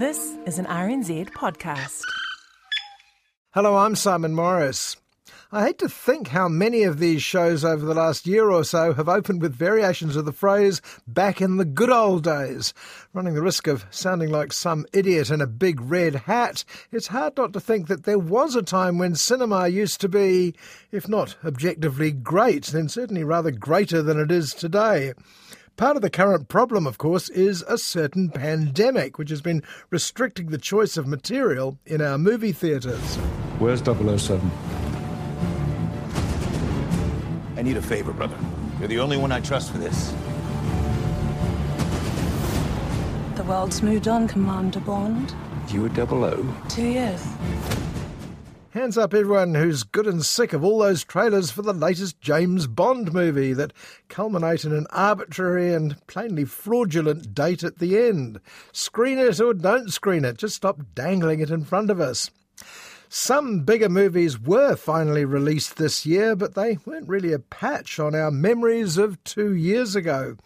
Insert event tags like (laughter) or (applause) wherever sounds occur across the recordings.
This is an RNZ podcast. Hello, I'm Simon Morris. I hate to think how many of these shows over the last year or so have opened with variations of the phrase back in the good old days. Running the risk of sounding like some idiot in a big red hat, it's hard not to think that there was a time when cinema used to be, if not objectively great, then certainly rather greater than it is today. Part of the current problem, of course, is a certain pandemic, which has been restricting the choice of material in our movie theatres. Where's 007? I need a favor, brother. You're the only one I trust for this. The world's moved on, Commander Bond. You were double O. Two years. Hands up everyone who's good and sick of all those trailers for the latest James Bond movie that culminate in an arbitrary and plainly fraudulent date at the end. Screen it or don't screen it, just stop dangling it in front of us. Some bigger movies were finally released this year, but they weren't really a patch on our memories of two years ago.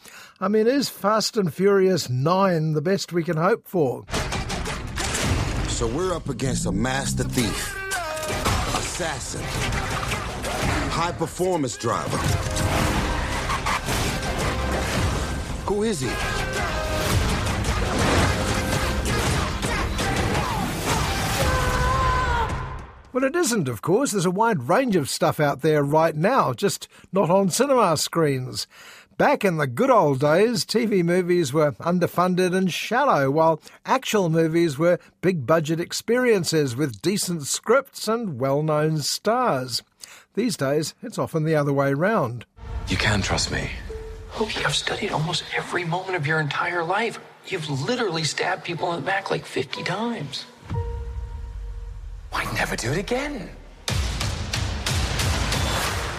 I mean, is Fast and Furious 9 the best we can hope for? So we're up against a master thief, assassin, high performance driver. Who is he? Well, it isn't, of course. There's a wide range of stuff out there right now, just not on cinema screens. Back in the good old days, TV movies were underfunded and shallow, while actual movies were big budget experiences with decent scripts and well known stars. These days, it's often the other way round. You can trust me. Oh, Loki, I've studied almost every moment of your entire life. You've literally stabbed people in the back like 50 times. Why never do it again?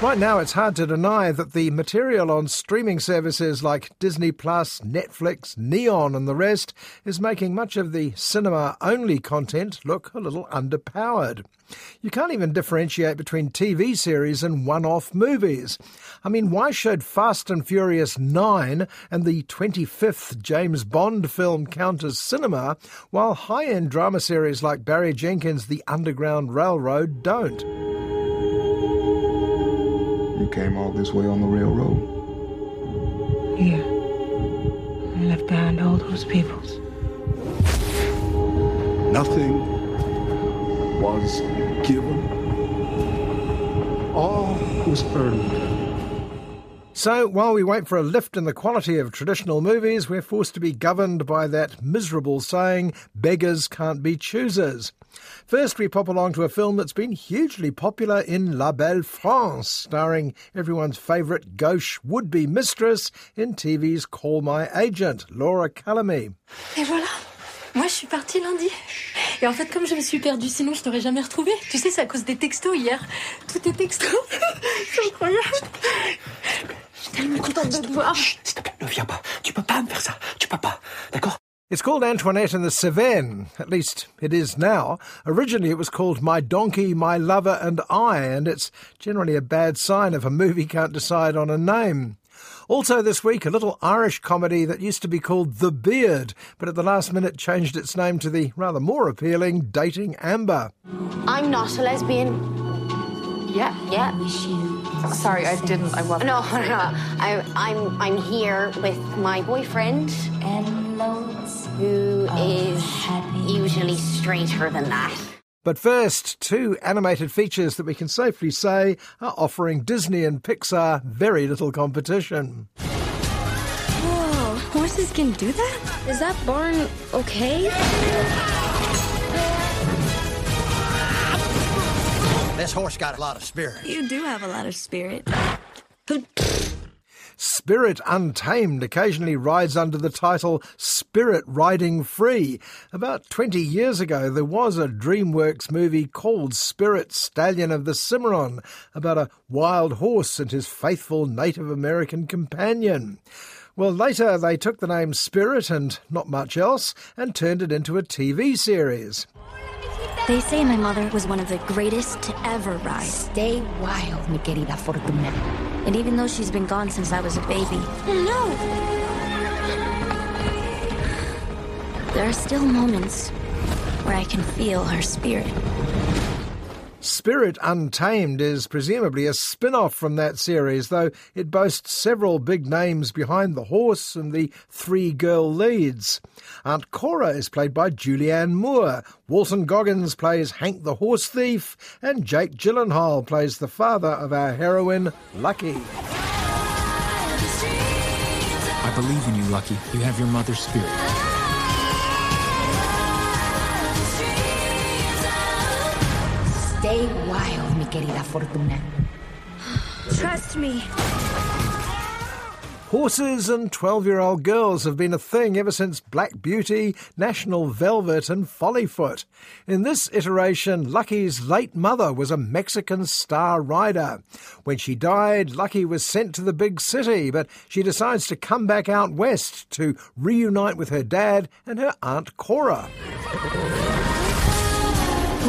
Right now, it's hard to deny that the material on streaming services like Disney Plus, Netflix, Neon, and the rest is making much of the cinema only content look a little underpowered. You can't even differentiate between TV series and one off movies. I mean, why should Fast and Furious 9 and the 25th James Bond film count as cinema, while high end drama series like Barry Jenkins' The Underground Railroad don't? You came all this way on the railroad. Yeah. I left behind all those peoples. Nothing was given. All was earned. So, while we wait for a lift in the quality of traditional movies, we're forced to be governed by that miserable saying, beggars can't be choosers. First, we pop along to a film that's been hugely popular in La Belle France, starring everyone's favourite gauche would be mistress in TV's Call My Agent, Laura Calamy. Et voilà. Moi, je suis partie lundi. Et en fait, comme je me suis perdue, sinon je t'aurais jamais retrouvée. Tu sais, c'est à cause des textos hier. Tout est texto. (laughs) C'est incroyable. Je suis tellement contente de te voir. S'il te plaît, ne viens pas. Tu peux pas me faire ça. Tu peux pas. D'accord It's called Antoinette and the Cevennes. At least it is now. Originally it was called My Donkey, My Lover and I, and it's generally a bad sign if a movie can't decide on a name. Also this week, a little Irish comedy that used to be called The Beard, but at the last minute changed its name to the rather more appealing Dating Amber. I'm not a lesbian. Yeah, yeah. Sorry, I didn't. I wasn't. No, (laughs) no, no. I, I'm I'm here with my boyfriend. And loads who is usually straighter than that. But first, two animated features that we can safely say are offering Disney and Pixar very little competition. Whoa, horses can do that? Is that barn okay? This horse got a lot of spirit. You do have a lot of spirit. Spirit Untamed occasionally rides under the title Spirit Riding Free. About 20 years ago, there was a DreamWorks movie called Spirit Stallion of the Cimarron about a wild horse and his faithful Native American companion. Well, later they took the name Spirit and not much else and turned it into a TV series. They say my mother was one of the greatest to ever ride. Stay wild, mi querida Fortuna. And even though she's been gone since I was a baby. No! There are still moments where I can feel her spirit. Spirit Untamed is presumably a spin off from that series, though it boasts several big names behind the horse and the three girl leads. Aunt Cora is played by Julianne Moore, Walton Goggins plays Hank the Horse Thief, and Jake Gyllenhaal plays the father of our heroine, Lucky. I believe in you, Lucky. You have your mother's spirit. Stay wild, mi querida Fortuna. Trust me. Horses and 12 year old girls have been a thing ever since Black Beauty, National Velvet, and Follyfoot. In this iteration, Lucky's late mother was a Mexican star rider. When she died, Lucky was sent to the big city, but she decides to come back out west to reunite with her dad and her Aunt Cora.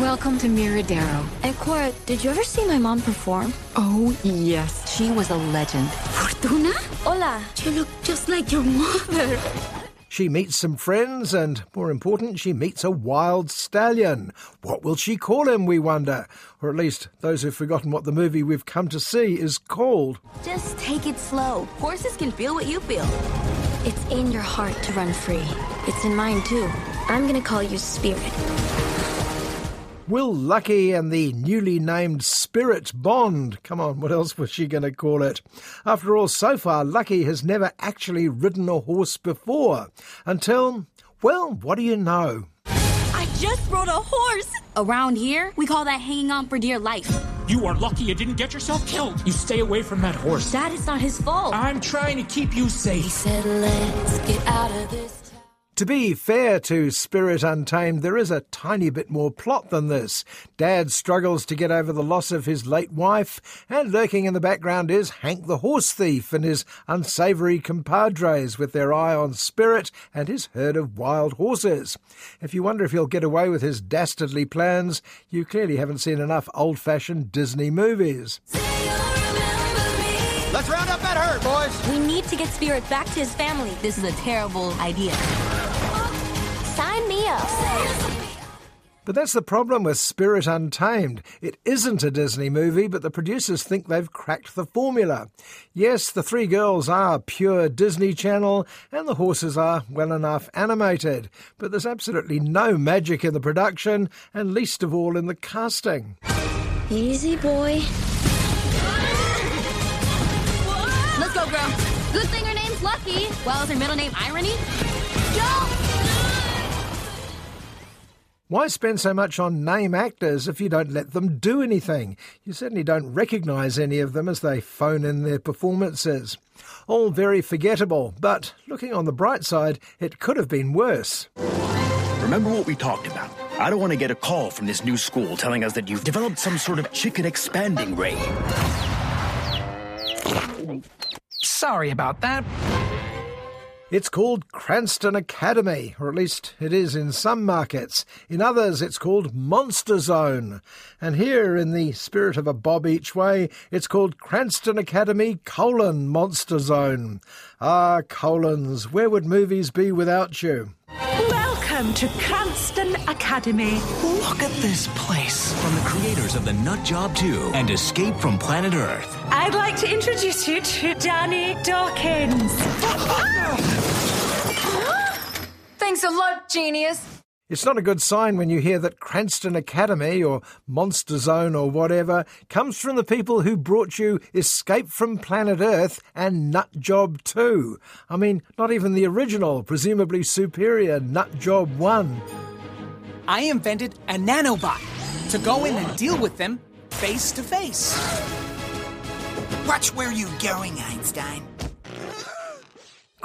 Welcome to Miradero. And Cora, did you ever see my mom perform? Oh, yes. She was a legend. Fortuna? Hola. You look just like your mother. She meets some friends, and more important, she meets a wild stallion. What will she call him, we wonder? Or at least those who've forgotten what the movie we've come to see is called. Just take it slow. Horses can feel what you feel. It's in your heart to run free. It's in mine, too. I'm gonna call you Spirit. Will Lucky and the newly named Spirit Bond? Come on, what else was she going to call it? After all, so far, Lucky has never actually ridden a horse before. Until, well, what do you know? I just rode a horse! Around here, we call that hanging on for dear life. You are lucky you didn't get yourself killed. You stay away from that horse. That is not his fault. I'm trying to keep you safe. He said, let's get out of this. To be fair to Spirit Untamed, there is a tiny bit more plot than this. Dad struggles to get over the loss of his late wife, and lurking in the background is Hank the horse thief and his unsavoury compadres with their eye on Spirit and his herd of wild horses. If you wonder if he'll get away with his dastardly plans, you clearly haven't seen enough old fashioned Disney movies. Let's round up that herd, boys. We need to get Spirit back to his family. This is a terrible idea. Sign me up. But that's the problem with Spirit Untamed. It isn't a Disney movie, but the producers think they've cracked the formula. Yes, the three girls are pure Disney Channel, and the horses are well enough animated, but there's absolutely no magic in the production, and least of all in the casting. Easy, boy. Let's go, girl. Good thing her name's Lucky. Well, is her middle name Irony? Go! Why spend so much on name actors if you don't let them do anything? You certainly don't recognise any of them as they phone in their performances. All very forgettable, but looking on the bright side, it could have been worse. Remember what we talked about? I don't want to get a call from this new school telling us that you've developed some sort of chicken expanding ray. Sorry about that. It's called Cranston Academy, or at least it is in some markets. In others, it's called Monster Zone. And here, in the spirit of a bob each way, it's called Cranston Academy colon Monster Zone. Ah, colons, where would movies be without you? Welcome to Cranston Academy. Look at this place. From the creators of The Nut Job 2 and Escape from Planet Earth. I'd like to introduce you to Danny Dawkins. (gasps) Thanks a lot, genius. It's not a good sign when you hear that Cranston Academy or Monster Zone or whatever comes from the people who brought you Escape from Planet Earth and Nut Job 2. I mean, not even the original, presumably superior Nut Job 1. I invented a nanobot to go in and deal with them face to face. Watch where you're going, Einstein.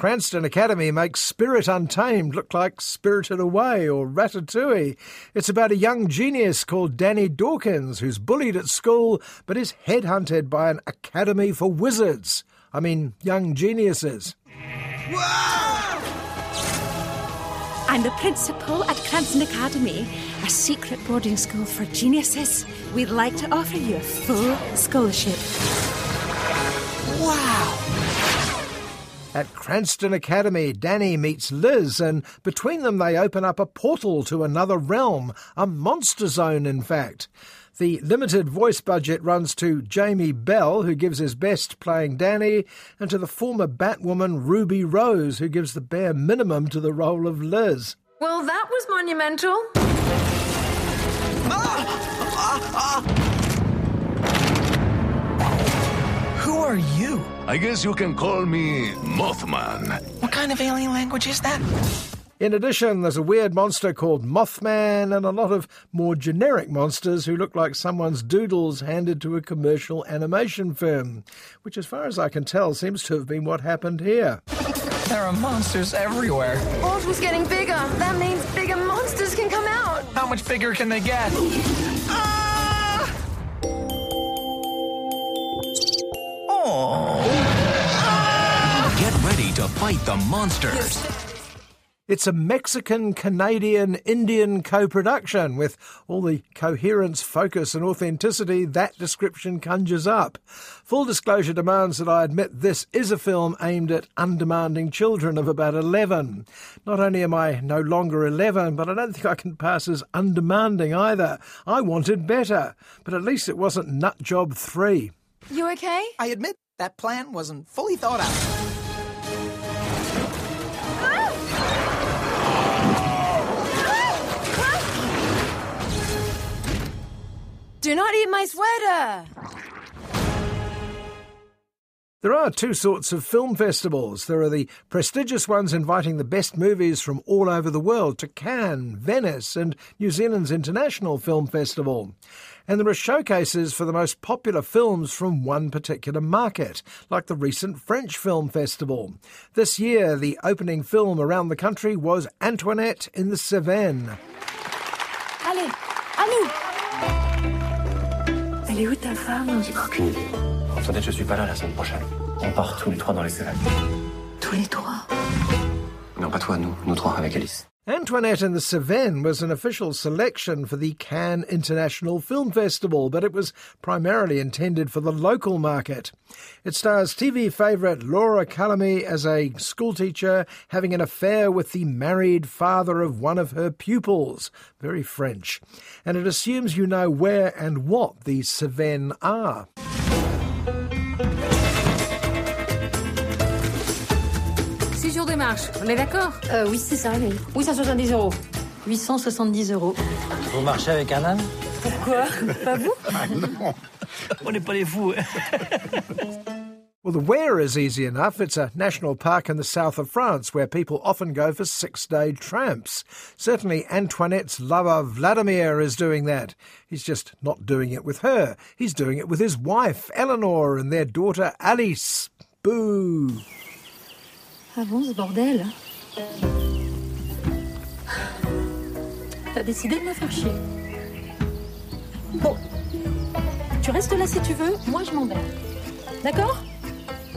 Cranston Academy makes Spirit Untamed look like Spirited Away or Ratatouille. It's about a young genius called Danny Dawkins who's bullied at school but is headhunted by an academy for wizards. I mean, young geniuses. I'm the principal at Cranston Academy, a secret boarding school for geniuses. We'd like to offer you a full scholarship. Wow! At Cranston Academy, Danny meets Liz, and between them they open up a portal to another realm, a monster zone, in fact. The limited voice budget runs to Jamie Bell, who gives his best playing Danny, and to the former Batwoman Ruby Rose, who gives the bare minimum to the role of Liz. Well, that was monumental. Ah! Ah! Ah! Who are you? I guess you can call me Mothman. What kind of alien language is that? In addition, there's a weird monster called Mothman and a lot of more generic monsters who look like someone's doodles handed to a commercial animation firm, which, as far as I can tell, seems to have been what happened here. There are monsters everywhere. Portal's getting bigger. That means bigger monsters can come out. How much bigger can they get? Get ready to fight the monsters. It's a Mexican, Canadian, Indian co production with all the coherence, focus, and authenticity that description conjures up. Full disclosure demands that I admit this is a film aimed at undemanding children of about 11. Not only am I no longer 11, but I don't think I can pass as undemanding either. I wanted better, but at least it wasn't Nut Job 3. You okay? I admit that plan wasn't fully thought out. Do not eat my sweater. There are two sorts of film festivals. There are the prestigious ones inviting the best movies from all over the world to Cannes, Venice, and New Zealand's International Film Festival. And there are showcases for the most popular films from one particular market, like the recent French Film Festival. This year, the opening film around the country was Antoinette in the Cevennes. Allez, à nous Elle est où ta femme Aucune idée. Antoinette, je suis pas là la semaine prochaine. On part tous les trois dans les Cévennes. Tous les trois Non, pas toi, nous. Nous trois avec Alice. Antoinette in the Cevennes was an official selection for the Cannes International Film Festival, but it was primarily intended for the local market. It stars TV favourite Laura Calamy as a schoolteacher having an affair with the married father of one of her pupils. Very French. And it assumes you know where and what the Cevennes are. Six jours de marche, on est d'accord euh, Oui, c'est ça, oui. 870 euros. 870 euros. Vous marchez avec un âne Pourquoi Pas vous (laughs) ah, non. On n'est pas des fous. (laughs) Well, the where is easy enough. It's a national park in the south of France where people often go for six day tramps. Certainly, Antoinette's lover Vladimir is doing that. He's just not doing it with her. He's doing it with his wife, Eleanor, and their daughter, Alice. Boo! Ah bon, ce bordel T'as décidé de me faire chier. Bon, tu restes là si tu veux, moi je m'en vais. D'accord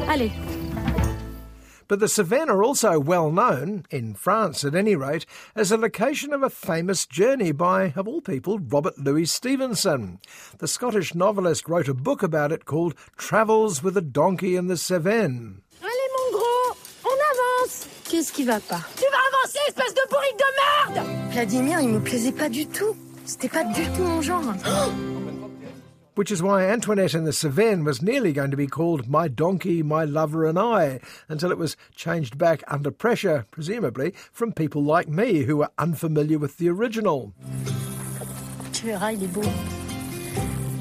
Allez. But the Cevennes are also well known, in France at any rate, as the location of a famous journey by, of all people, Robert Louis Stevenson. The Scottish novelist wrote a book about it called Travels with a Donkey in the Cevennes. Qu'est-ce qui va pas Tu vas avancer, espèce de bourrique de merde Vladimir, il me plaisait pas du tout. C'était pas du tout mon genre. (gasps) Which is why Antoinette in the Cevennes was nearly going to be called My Donkey, My Lover and I, until it was changed back under pressure, presumably, from people like me who were unfamiliar with the original. Tu verras, il est beau.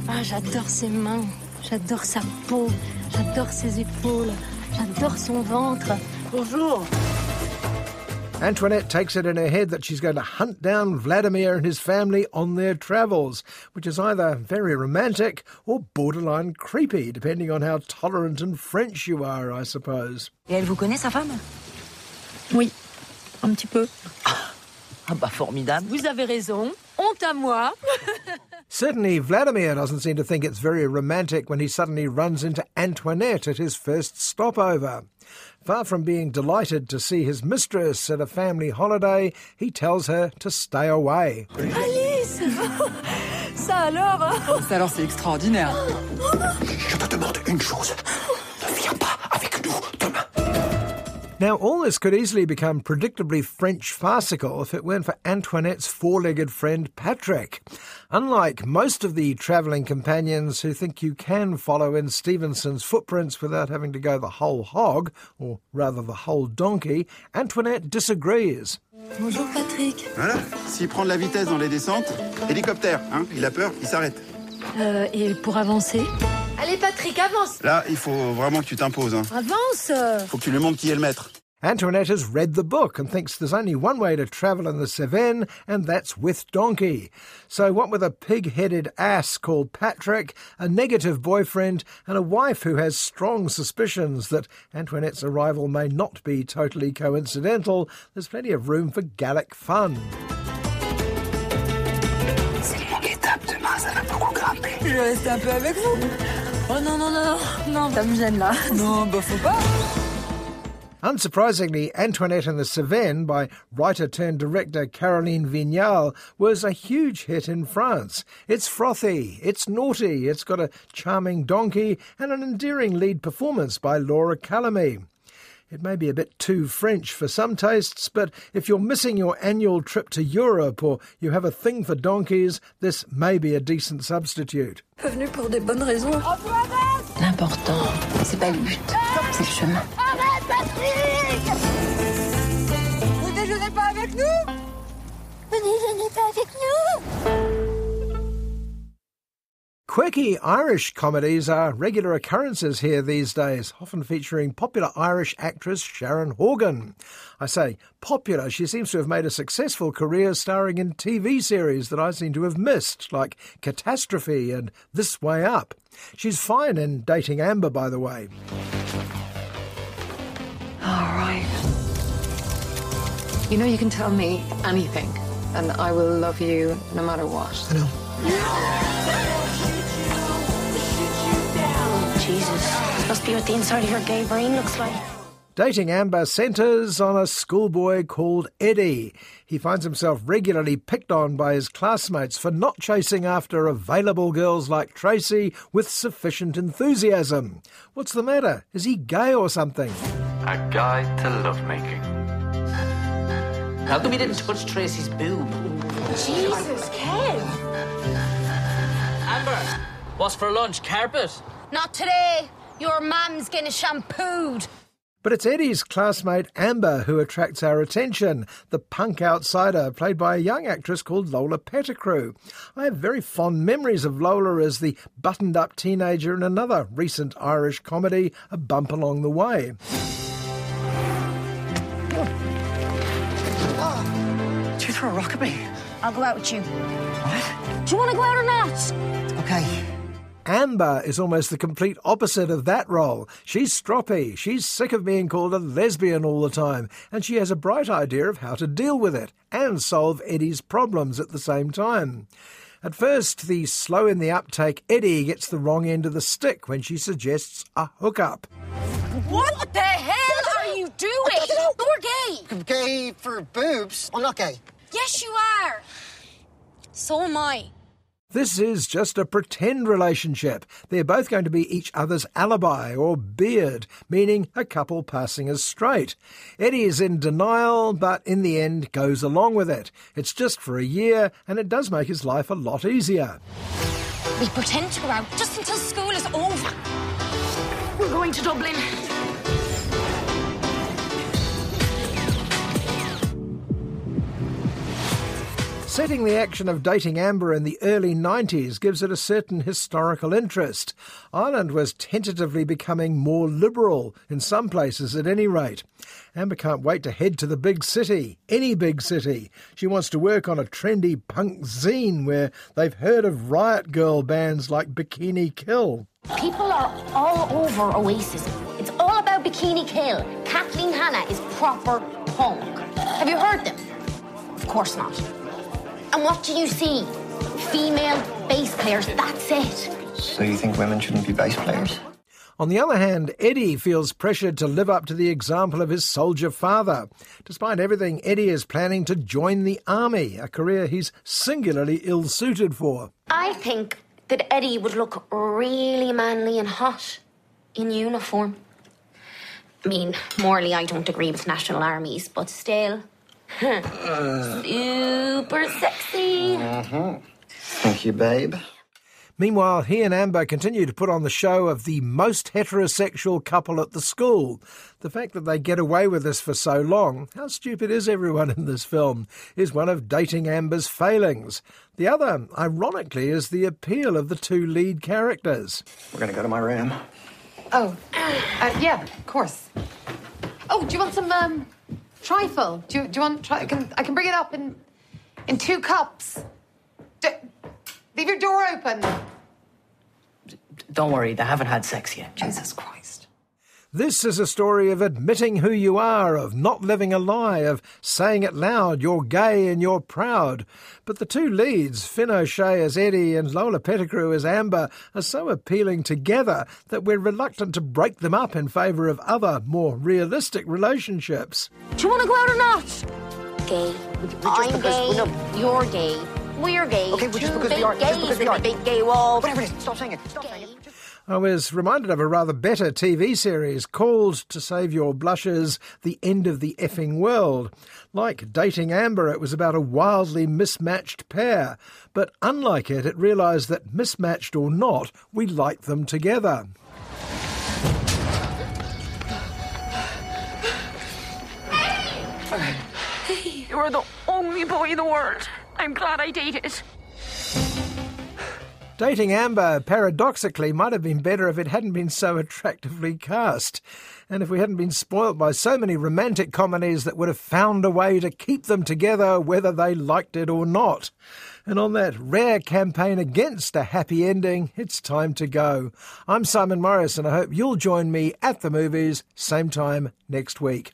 Ah, j'adore ses mains, j'adore sa peau, j'adore ses épaules, j'adore son ventre. Bonjour. Antoinette takes it in her head that she's going to hunt down Vladimir and his family on their travels, which is either very romantic or borderline creepy, depending on how tolerant and French you are, I suppose. Et elle vous connaît, sa femme Oui, un petit peu. Ah bah formidable. Vous avez raison. Honte à moi. (laughs) Certainly, Vladimir doesn't seem to think it's very romantic when he suddenly runs into Antoinette at his first stopover. Far from being delighted to see his mistress at a family holiday, he tells her to stay away. Alice (laughs) Ça alors Ça alors, c'est extraordinaire. Oh, oh, oh. Je te demande une chose. Now, all this could easily become predictably French farcical if it weren't for Antoinette's four legged friend Patrick. Unlike most of the travelling companions who think you can follow in Stevenson's footprints without having to go the whole hog, or rather the whole donkey, Antoinette disagrees. Bonjour Patrick. Voilà, s'il prend de la vitesse dans les descentes, hélicoptère, hein, il a peur, il s'arrête. Euh, et pour avancer Allez, Patrick, avance. Là, il faut vraiment que tu t'imposes. Hein. Avance. Faut que tu lui montres qui est le maître. Antoinette has read the book and thinks there's only one way to travel in the Cevennes, and that's with donkey. So, what with a pig headed ass called Patrick, a negative boyfriend, and a wife who has strong suspicions that Antoinette's arrival may not be totally coincidental, there's plenty of room for Gallic fun. C'est une étape demain, ça va beaucoup grimper. Je vais rester un peu avec vous. Non, non, non, non, ça me gêne là. Non, bah faut pas. Unsurprisingly, Antoinette and the Cevennes by writer turned director Caroline Vignal was a huge hit in France. It's frothy, it's naughty, it's got a charming donkey and an endearing lead performance by Laura Calamy. It may be a bit too French for some tastes, but if you're missing your annual trip to Europe or you have a thing for donkeys, this may be a decent substitute. Pas venu pour des bonnes raisons. L'important, c'est pas le but, c'est le chemin. Arrête, Patrick Vous déjeunez pas avec nous Venez, venez pas avec nous Quirky Irish comedies are regular occurrences here these days, often featuring popular Irish actress Sharon Horgan. I say popular, she seems to have made a successful career starring in TV series that I seem to have missed, like Catastrophe and This Way Up. She's fine in Dating Amber, by the way. All right. You know you can tell me anything, and I will love you no matter what. I know. (laughs) Jesus, this must be what the inside of your gay brain looks like. Dating Amber centres on a schoolboy called Eddie. He finds himself regularly picked on by his classmates for not chasing after available girls like Tracy with sufficient enthusiasm. What's the matter? Is he gay or something? A guide to lovemaking. How come you didn't touch Tracy's boob? Jesus, Ken. Amber, what's for lunch? Carpet? Not today. Your mum's getting shampooed. But it's Eddie's classmate Amber who attracts our attention, the punk outsider played by a young actress called Lola Pettigrew. I have very fond memories of Lola as the buttoned up teenager in another recent Irish comedy, A Bump Along the Way. Oh, Did you throw a rock at me? I'll go out with you. What? Do you want to go out or not? Okay. Amber is almost the complete opposite of that role. She's stroppy, she's sick of being called a lesbian all the time, and she has a bright idea of how to deal with it and solve Eddie's problems at the same time. At first, the slow in the uptake Eddie gets the wrong end of the stick when she suggests a hookup. What the hell are you doing? You're gay. I'm gay for boobs. I'm not gay. Yes, you are. So am I. This is just a pretend relationship. They're both going to be each other's alibi or beard, meaning a couple passing as straight. Eddie is in denial, but in the end goes along with it. It's just for a year, and it does make his life a lot easier. We pretend to go out just until school is over. We're going to Dublin. Setting the action of dating Amber in the early 90s gives it a certain historical interest. Ireland was tentatively becoming more liberal, in some places at any rate. Amber can't wait to head to the big city, any big city. She wants to work on a trendy punk zine where they've heard of riot girl bands like Bikini Kill. People are all over Oasis. It's all about Bikini Kill. Kathleen Hanna is proper punk. Have you heard them? Of course not. And what do you see? Female bass players, that's it. So you think women shouldn't be bass players? On the other hand, Eddie feels pressured to live up to the example of his soldier father. Despite everything, Eddie is planning to join the army, a career he's singularly ill suited for. I think that Eddie would look really manly and hot in uniform. I mean, morally, I don't agree with national armies, but still. (laughs) Super sexy. Mm-hmm. Thank you, babe. Meanwhile, he and Amber continue to put on the show of the most heterosexual couple at the school. The fact that they get away with this for so long, how stupid is everyone in this film, is one of dating Amber's failings. The other, ironically, is the appeal of the two lead characters. We're gonna go to my room. Oh, uh, yeah, of course. Oh, do you want some um, trifle? Do you, do you want? Tri- I can I can bring it up in in two cups. D- leave your door open. Don't worry, they haven't had sex yet. Jesus Christ. This is a story of admitting who you are, of not living a lie, of saying it loud, you're gay and you're proud. But the two leads, Fionn O'Shea as Eddie and Lola Pettigrew as Amber, are so appealing together that we're reluctant to break them up in favour of other, more realistic relationships. Do you want to go out or not? Gay. I'm gay. You're gay. We're gay. Okay, well, just Two because big we are- just gays because we in a are. big gay wall. Whatever it is, stop saying it. Stop saying it. I was reminded of a rather better TV series called To Save Your Blushes The End of the Effing World. Like Dating Amber, it was about a wildly mismatched pair. But unlike it, it realised that mismatched or not, we like them together. You're the only boy in the world. I'm glad I dated. Dating Amber, paradoxically, might have been better if it hadn't been so attractively cast, and if we hadn't been spoilt by so many romantic comedies that would have found a way to keep them together whether they liked it or not. And on that rare campaign against a happy ending, it's time to go. I'm Simon Morris, and I hope you'll join me at the movies, same time next week.